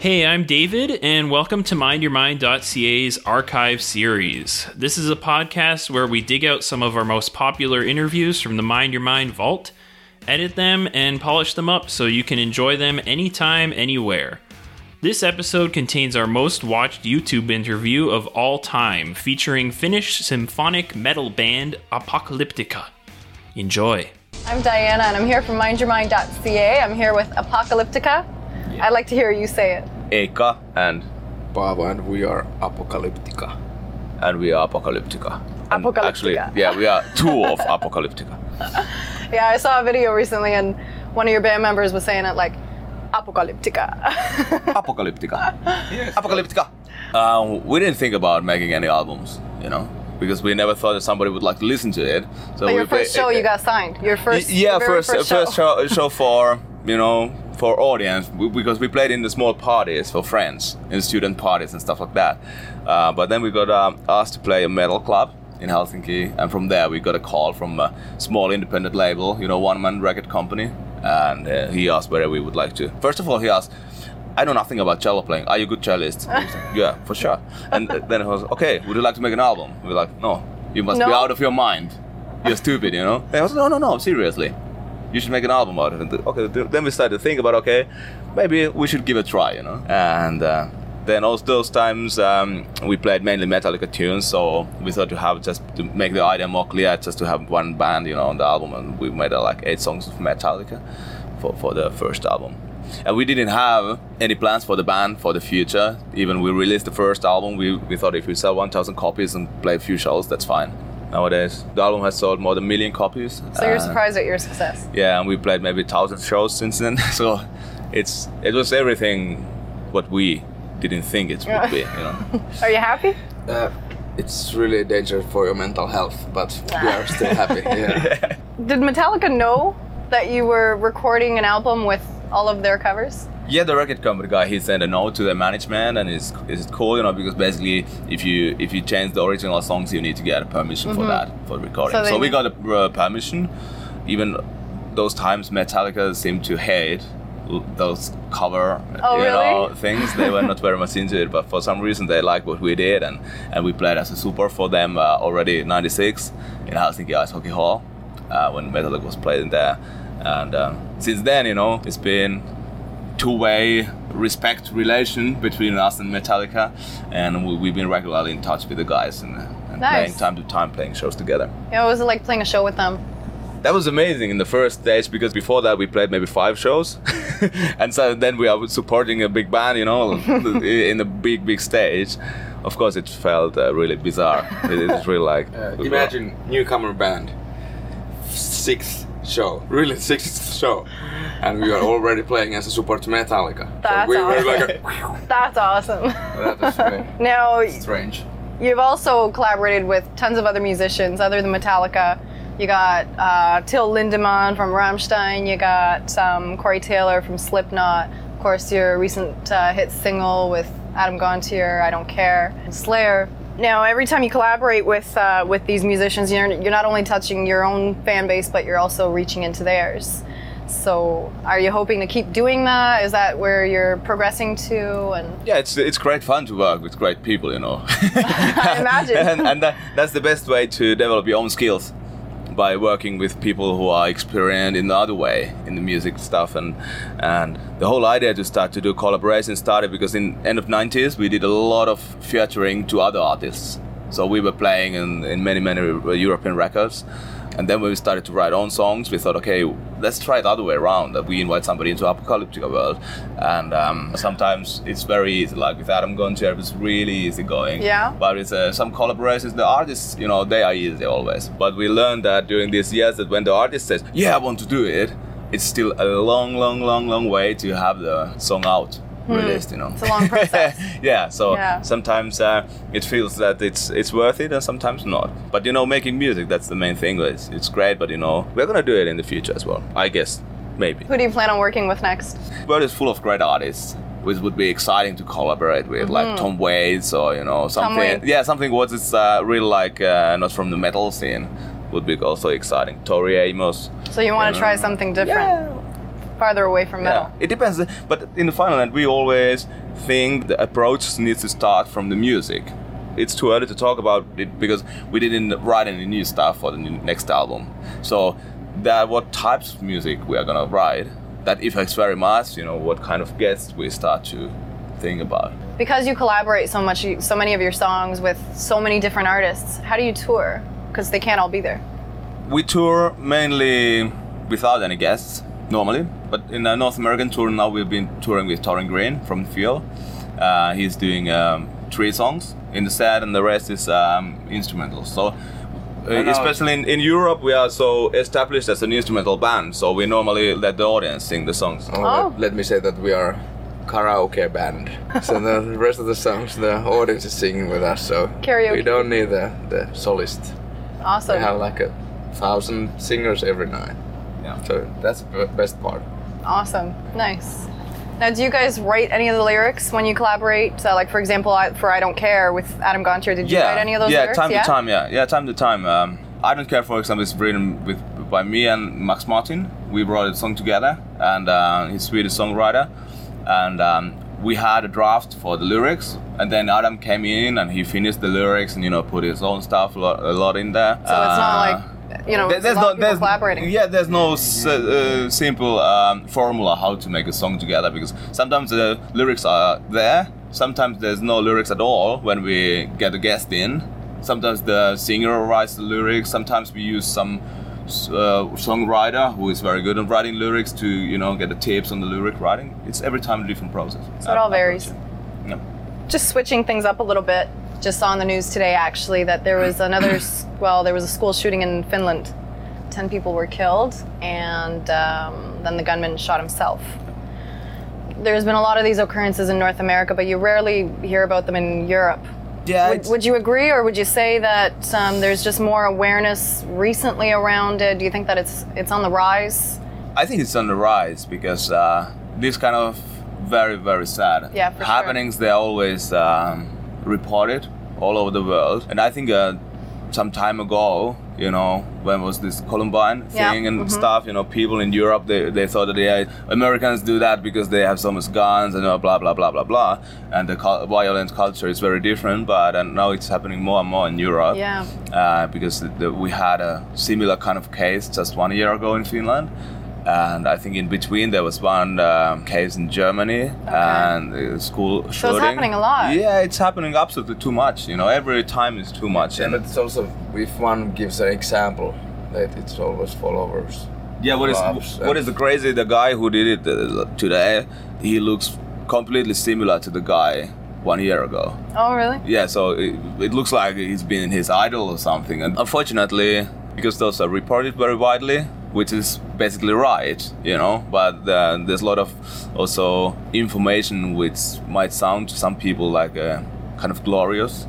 Hey, I'm David, and welcome to MindYourMind.ca's archive series. This is a podcast where we dig out some of our most popular interviews from the Mind Your Mind vault, edit them, and polish them up so you can enjoy them anytime, anywhere. This episode contains our most watched YouTube interview of all time, featuring Finnish symphonic metal band Apocalyptica. Enjoy. I'm Diana, and I'm here from MindYourMind.ca. I'm here with Apocalyptica. I'd like to hear you say it. Eicca and Paavo and we are Apocalyptica. and we are Apocalyptica. And Apocalyptica. Actually, yeah, we are two of Apocalyptica. Yeah, I saw a video recently, and one of your band members was saying it like Apocalyptica. Apocalyptica. Apocalyptica. Um, we didn't think about making any albums, you know, because we never thought that somebody would like to listen to it. So but your we play- first show, you got signed. Your first, Y- yeah, your very first first, show. show for you know for audience because we played in the small parties for friends in student parties and stuff like that. Uh, but then we got um, asked to play a metal club in Helsinki, and from there we got a call from a small independent label, you know, one man record company, and uh, he asked whether we would like to. First of all, he asked. I know nothing about cello playing. Are you a good cellist? Yeah, for sure. And then he was, okay, would you like to make an album? We are like, no, you must be out of your mind. You're stupid, you know? And I was no, no, no, seriously. You should make an album out of it. Okay, then we started to think about, okay, maybe we should give it a try, you know? And uh, then also those times um, we played mainly Metallica tunes, so we thought to have just to make the idea more clear, just to have one band, you know, on the album, and we made uh, like eight songs of Metallica for, for the first album. And we didn't have any plans for the band for the future. Even we released the first album, we, we thought if we sell 1,000 copies and play a few shows, that's fine. Nowadays, the album has sold more than a million copies. So you're Uh, surprised at your success. yeah, and we played maybe thousand shows since then. So it's it was everything what we didn't think it would be. You know. Are you happy? Uh, it's really dangerous for your mental health, but we are still happy. Yeah. Did Metallica know that you were recording an album with all of their covers? Yeah, the record company guy he sent a note to the management, and it's it's cool, you know, because basically if you if you change the original songs, you need to get a permission for that for the recording. Mm-hmm. So So, we got a uh, permission. Even those times, Metallica seemed to hate those cover Oh, you really? know things. They were not very much into it, but for some reason they liked what we did, and and we played as a super for them uh, already in '96 in Helsinki Ice Hockey Hall uh, when Metallica was playing there, and um, since then, you know, it's been two-way respect relation between us and Metallica, and we, we've been regularly in touch with the guys and, and Nice. playing time to time playing shows together. Yeah, what was it like playing a show with them? That was amazing in the first stage because before that we played maybe five shows, and so then we are supporting a big band, you know, in a big big stage. Of course, it felt uh, really bizarre. It is really like Uh, imagine newcomer band, sixth show, really sixth show, and we are already playing as a support to Metallica. That's so we were awesome. like, a, That's awesome. that is very now, strange. you've also collaborated with tons of other musicians other than Metallica. You got uh, Till Lindemann from Rammstein. You got um, Corey Taylor from Slipknot. Of course, your recent uh, hit single with Adam Gontier, "I Don't Care," and Slayer. Now, every time you collaborate with uh, with these musicians, you're you're not only touching your own fan base, but you're also reaching into theirs. So, are you hoping to keep doing that? Is that where you're progressing to? And Yeah, it's it's great fun to work with great people, you know. I imagine. and and that, that's the best way to develop your own skills by working with people who are experienced in the other way in the music stuff and and the whole idea to start to do collaboration started because in end of 90s we did a lot of featuring to other artists. So we were playing in, in many many european records and then when we started to write own songs we thought okay let's try it the other way around that we invite somebody into apocalyptic world. And um, sometimes it's very easy like with adam gontier it was really easy going. Yeah. but it's uh, some collaborations the artists you know they are easy always. But we learned that during these years that when the artist says yeah i want to do it it's still a long long long long way to have the song out released you know. It's a long process. yeah so Yeah. sometimes uh, it feels that it's it's worth it and sometimes not but you know making music that's the main thing it's, it's great but you know we're gonna do it in the future as well i guess maybe who do you plan on working with next? world is full of great artists which would be exciting to collaborate with like tom waits or you know something yeah something what is uh, really like uh, not from the metal scene would be also exciting tori amos So you want to try something different? Farther away from metal. Yeah, it depends. But in the final end, we always think the approach needs to start from the music. It's too early to talk about it because we didn't write any new stuff for the next album. So that what types of music we are gonna write, that affects very much. You know what kind of guests we start to think about. Because you collaborate so much, so many of your songs with so many different artists. How do you tour? Because they can't all be there. We tour mainly without any guests normally, but in a North American tour now we've been touring with Toryn Green from Fuel. Uh, he's doing um, three songs in the set, and the rest is um, instrumental. So. Uh, especially in, in Europe, we are so established as an instrumental band, so we normally let the audience sing the songs. Oh, Oh. Let, let me say that we are karaoke band. so the rest of the songs, the audience is singing with us. So Karaoke. we don't need the, the solist. Awesome. We have like a thousand singers every night. Yeah. So that's the best part. Awesome. Nice. Now, do you guys write any of the lyrics when you collaborate? So, like, for example, I, for I Don't Care with Adam Gontier, did you write any of those yeah, lyrics? time to time, yeah, yeah, time to time. Um, I don't care, for example, is written with by me and Max Martin. We wrote a song together, and uh, he's a Swedish songwriter, and um, we had a draft for the lyrics, and then Adam came in and he finished the lyrics and you know put his own stuff a lot, a lot in there. So it's not like, you know, There- it's a lot of people collaborating. Yeah, there's no s- uh, simple um, formula how to make a song together because sometimes the lyrics are there, sometimes there's no lyrics at all when we get a guest in. Sometimes the singer writes the lyrics. Sometimes we use some uh, songwriter who is very good at writing lyrics to you know get the tips on the lyric writing. It's every time a different process. So it all varies. Yeah. Just switching things up a little bit. Just saw on the news today, actually, that there was another, well, there was a school shooting in Finland. Ten people were killed, and um, then the gunman shot himself. There's been a lot of these occurrences in North America, but you rarely hear about them in Europe. Yeah, Would, would you agree, or would you say that um, there's just more awareness recently around it? Do you think that it's it's on the rise? I think it's on the rise because uh, this kind of very very sad Yeah, for sure. happenings they're always um, reported all over the world, and I think uh, some time ago, you know, when was this Columbine Yeah, thing and mhm. stuff, you know, people in Europe they, they thought that yeah, Americans do that because they have so much guns and uh, blah blah blah blah blah, and the cul- violent culture is very different. But and now it's happening more and more in Europe Yeah. uh, because the, the, we had a similar kind of case just one year ago in Finland. And I think in between there was one um, case in Germany and uh, school shooting. So it's happening a lot. Yeah, it's happening absolutely too much. You know, every time is too much. Yeah, and but it's also if one gives an example, that it's always followers. yeah, what is Clubs what and- is the crazy? The guy who did it uh, today, he looks completely similar to the guy one year ago. Oh, really? Yeah, so it, it looks like he's been his idol or something. And unfortunately, because those are reported very widely, which is basically right, you know, but uh, there's a lot of also information which might sound to some people like uh, kind of glorious.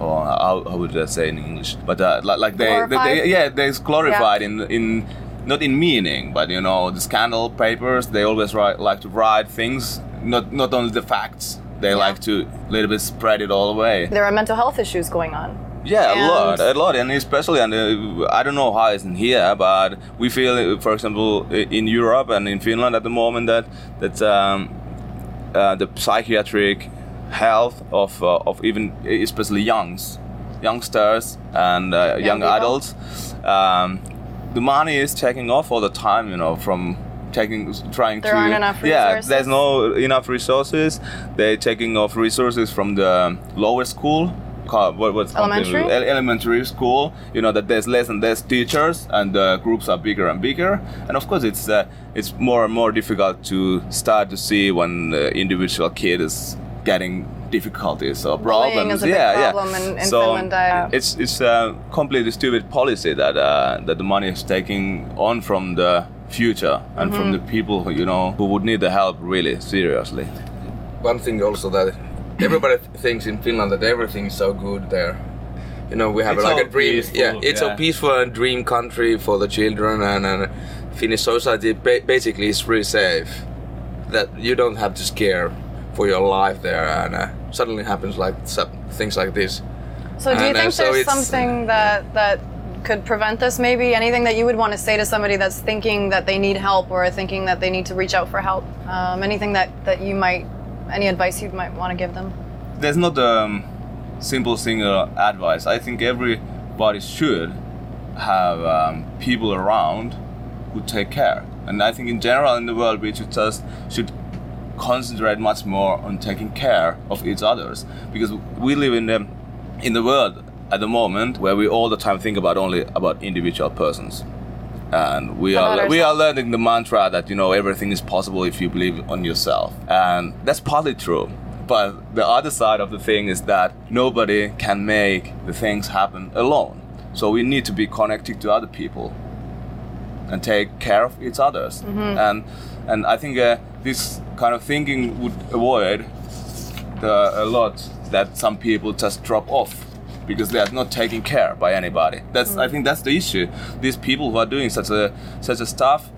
Or how, how would I say in English? But uh, like, like they, they, they, yeah, they're glorified in in not in meaning, but you know, the scandal papers they always write, like to write things, not not only the facts. They Yeah. like to a little bit spread it all away. There are mental health issues going on. Yeah, And- a lot, a lot, and especially, and uh, I don't know how it's in here, but we feel, uh, for example, in Europe and in Finland at the moment that that um, uh, the psychiatric health of uh, of even especially youngs, youngsters and uh, young, people. adults, um, the money is taking off all the time. You know, from taking trying There to aren't enough yeah, there's no enough resources. They're taking off resources from the lower school. Ca- What, what's it called? Elementary? Elementary school. You know that there's less and less teachers, and the groups are bigger and bigger. And of course, it's uh, it's more and more difficult to start to see when the individual kid is getting difficulties or problems. is a yeah, problem yeah. in- in so Finland, uh, it's it's a completely stupid policy that uh, that the money is taking on from the future and from Mm-hmm. the people who you know who would need the help really seriously. One thing also that everybody thinks in Finland that everything is so good there. You know, we have It's like a dream. peaceful, yeah, it's yeah. a peaceful and dream country for the children, and, and Finnish society ba- basically is really safe. That you don't have to scare for your life there, and uh, suddenly happens like so- things like this. So do you And, uh, think so there's something that that could prevent this? Maybe anything that you would want to say to somebody that's thinking that they need help or thinking that they need to reach out for help? Um, anything that that you might, any advice you might want to give them? There's not a um, simple single advice. I think everybody should have um, people around who take care. And I think in general in the world we should just should concentrate much more on taking care of each others because we live in the in the world at the moment where we all the time think about only about individual persons and we About are we are learning the mantra that you know everything is possible if you believe on yourself. And that's partly true. But the other side of the thing is that nobody can make the things happen alone. So we need to be connected to other people and take care of each others. And and i think uh, this kind of thinking would avoid the, a lot that some people just drop off because they are not taken care by anybody. That's i mm. think that's the issue. These people who are doing such a such a stuff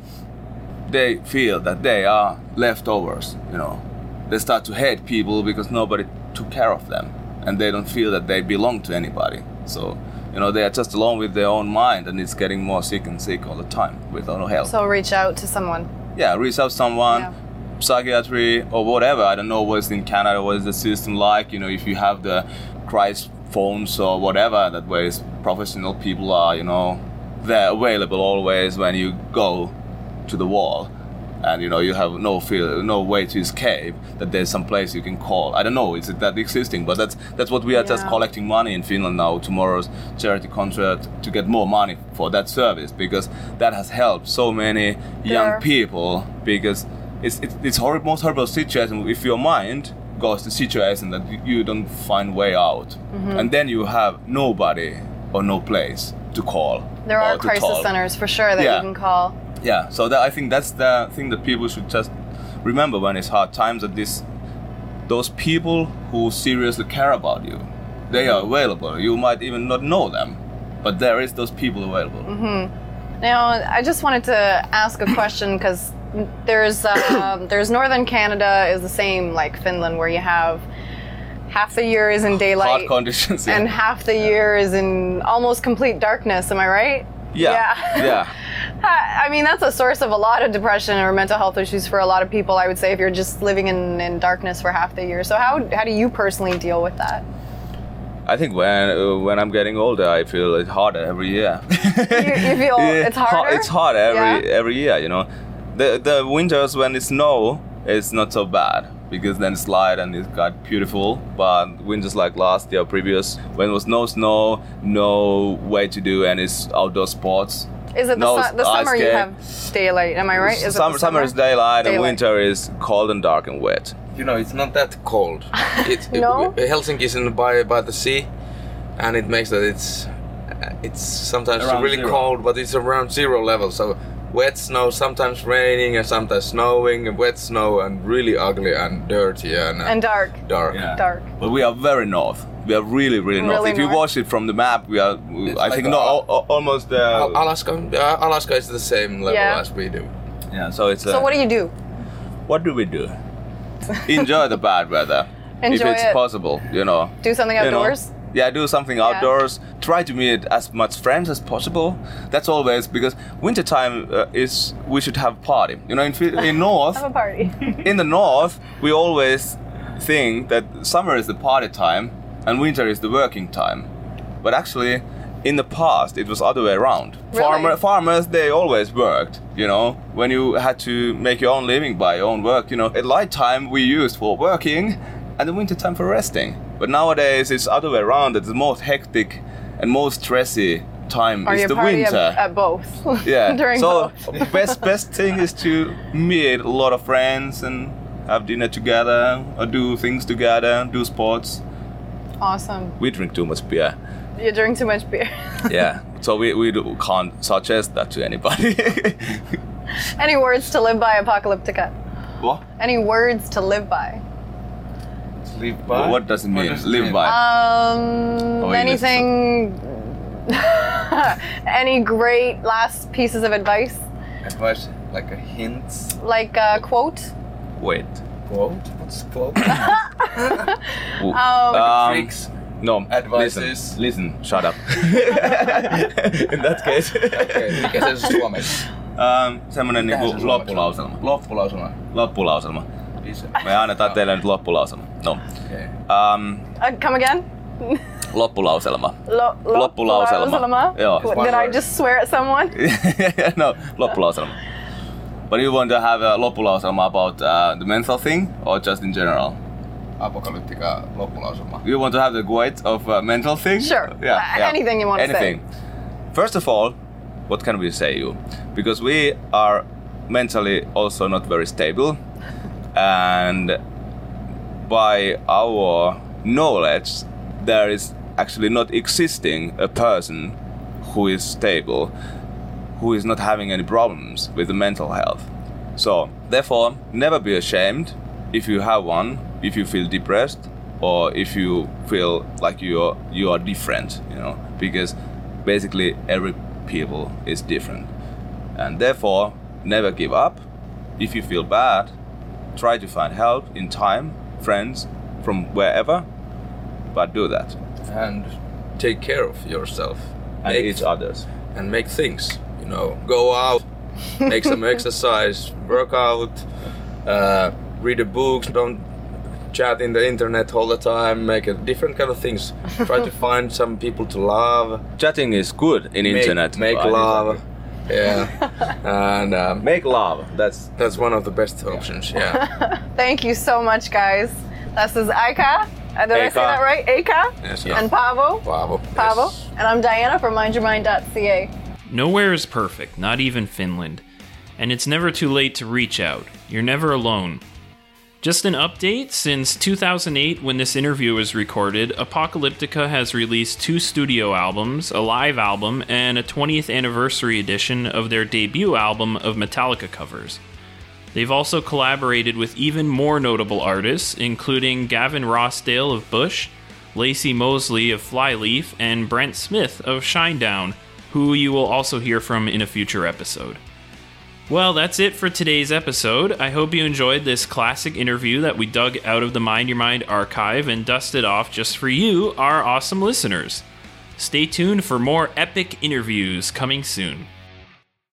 they feel that they are leftovers you know. They start to hate people because nobody took care of them and they don't feel that they belong to anybody. So you know they are just alone with their own mind and it's getting more sick and sick all the time without no help. So reach out to someone. yeah reach out to someone Yeah. psychiatry or whatever. I don't know what's in canada what is the system like you know if you have the christ phones or whatever that ways professional people are you know they're available always when you go to the wall. And you know you have no feel no way to escape that there's some place you can call. I don't know is it that existing? But that's that's what we are just collecting money in finland now tomorrow's charity concert to get more money for that service because that has helped so many young There- people because it's it's, it's horrible most horrible situation if your mind goes to situation that you- don't find way out Mm-hmm. and then you have nobody or no place to call There are crisis talk. centers for sure that Yeah. you can call. Yeah, so that I think that's the thing that people should just remember when it's hard times. That this, those people who seriously care about you, they are available. You might even not know them, but there is those people available. Now, I just wanted to ask a question because there's um, there's northern Canada is the same like Finland where you have half the year is in daylight conditions. Yeah. and half the year is in almost complete darkness. Am I right? yeah. Yeah. yeah. I I mean, that's a source of a lot of depression or mental health issues for a lot of people. I would say if you're just living in, in darkness for half the year. So how how do you personally deal with that? I think when uh, when I'm getting older, I feel it's harder every year. You, you feel Yeah, it's harder. It's hard every Yeah. every year, you know. The the winters when it's snow, it's not so bad because then it's light and it got beautiful. But winters like last year, previous, when it was no snow, no way to do any s- outdoor sports. Is it the, su- the ice summer you have daylight? Am I right? Is it summer, summer is daylight, and winter is cold and dark and wet. You know, it's not that cold. It's No? Helsinki is in by by the sea, and it makes that it's it's sometimes Around really zero. cold, but it's around zero level. So wet snow, sometimes raining and sometimes snowing, and wet snow and really ugly and dirty and, uh, And dark. dark. Dark. But we are very north. We are really, really north. Really if you north? watch it from the map, we are. We, I like think a- no, al- al- almost. Uh, Alaska, uh, Alaska is the same level Yeah. as we do. yeah. So it's. So uh, what do you do? what do we do? Enjoy the bad weather. Enjoy if it's it. possible, you know. Do something You know. Yeah, do something Yeah. outdoors. Try to meet as much friends as possible. That's always because wintertime uh, is we should have party. You know, in in north, Have a party. in the north, we always think that summer is the party time and winter is the working time. But actually, in the past, it was other way around. Really? Farmer, farmers, they always worked. You know, when you had to make your own living by your own work. You know, at light time we used for working, and the winter time for resting. But nowadays, it's other way around. It's the most hectic and most stressy time Or is the party at, winter. at both. Yeah. During so both. best best thing is to meet a lot of friends and have dinner together or do things together, do sports. Awesome. We drink too much beer. You drink too much beer. Yeah. so we, we do, can't suggest that to anybody. Any words to live by, Apocalyptica? what? Any words to live by? Live What does it mean? Live by. Um, Oh, anything. any great last pieces of advice? Advice, like a hint, Like a quote? Wait. quote. What's quote? Um, Um, Tricks. No, Advices. Listen, listen, shut up. In that case. Okei, mikä se on suomeksi? um, semmonen Mikähän niinku se suomeksi on? loppulauselma. Loppulauselma. Loppulauselma. Isä. Me annetaan teille nyt loppulauselma. No. Okei. Um, Uh, come again? loppulauselma. Lo- Loppulauselma. Joo. What, Did I word. just swear at someone? no, loppulauselma. But you want to have a loppulauselma about uh, the mental thing or just in general? Apokalyptika loppulauselma. You want to have the quote of uh, mental thing? Sure. Uh, anything you wanna say. Anything. First of all, what can we say you? Because we are mentally also not very stable, and by our knowledge, there is actually not existing a person who is stable, who is not having any problems with the mental health. So, therefore, never be ashamed if you have one, if you feel depressed, or if you feel like you are you are different, you know, because basically every people is different, and therefore never give up. If you feel bad, try to find help in time, friends from wherever, but do that And take care of yourself. and Make- each others. and make things. You know, go out, make some exercise, work out, uh, read a book. Don't chat in the internet all the time. Make a different kind of things. Try to find some people to love. Chatting is good in Make, internet. Make love. Yeah, and um, Make love. That's that's one of the best options. Yeah. Thank you so much, guys. This is Eicca. Uh, Did I say that right? Eicca? Yes, yes. And Pavo. Paavo. Pavo. Yes. And I'm Diana from mindyourmind.ca. Nowhere is perfect, not even Finland. And it's never too late to reach out. You're never alone. Just an update since 2008, when this interview was recorded, Apocalyptica has released two studio albums, a live album, and a 20th anniversary edition of their debut album of Metallica covers. They've also collaborated with even more notable artists, including Gavin Rossdale of Bush, Lacey Mosley of Flyleaf, and Brent Smith of Shinedown, who you will also hear from in a future episode. Well, that's it for today's episode. I hope you enjoyed this classic interview that we dug out of the Mind Your Mind archive and dusted off just for you, our awesome listeners. Stay tuned for more epic interviews coming soon.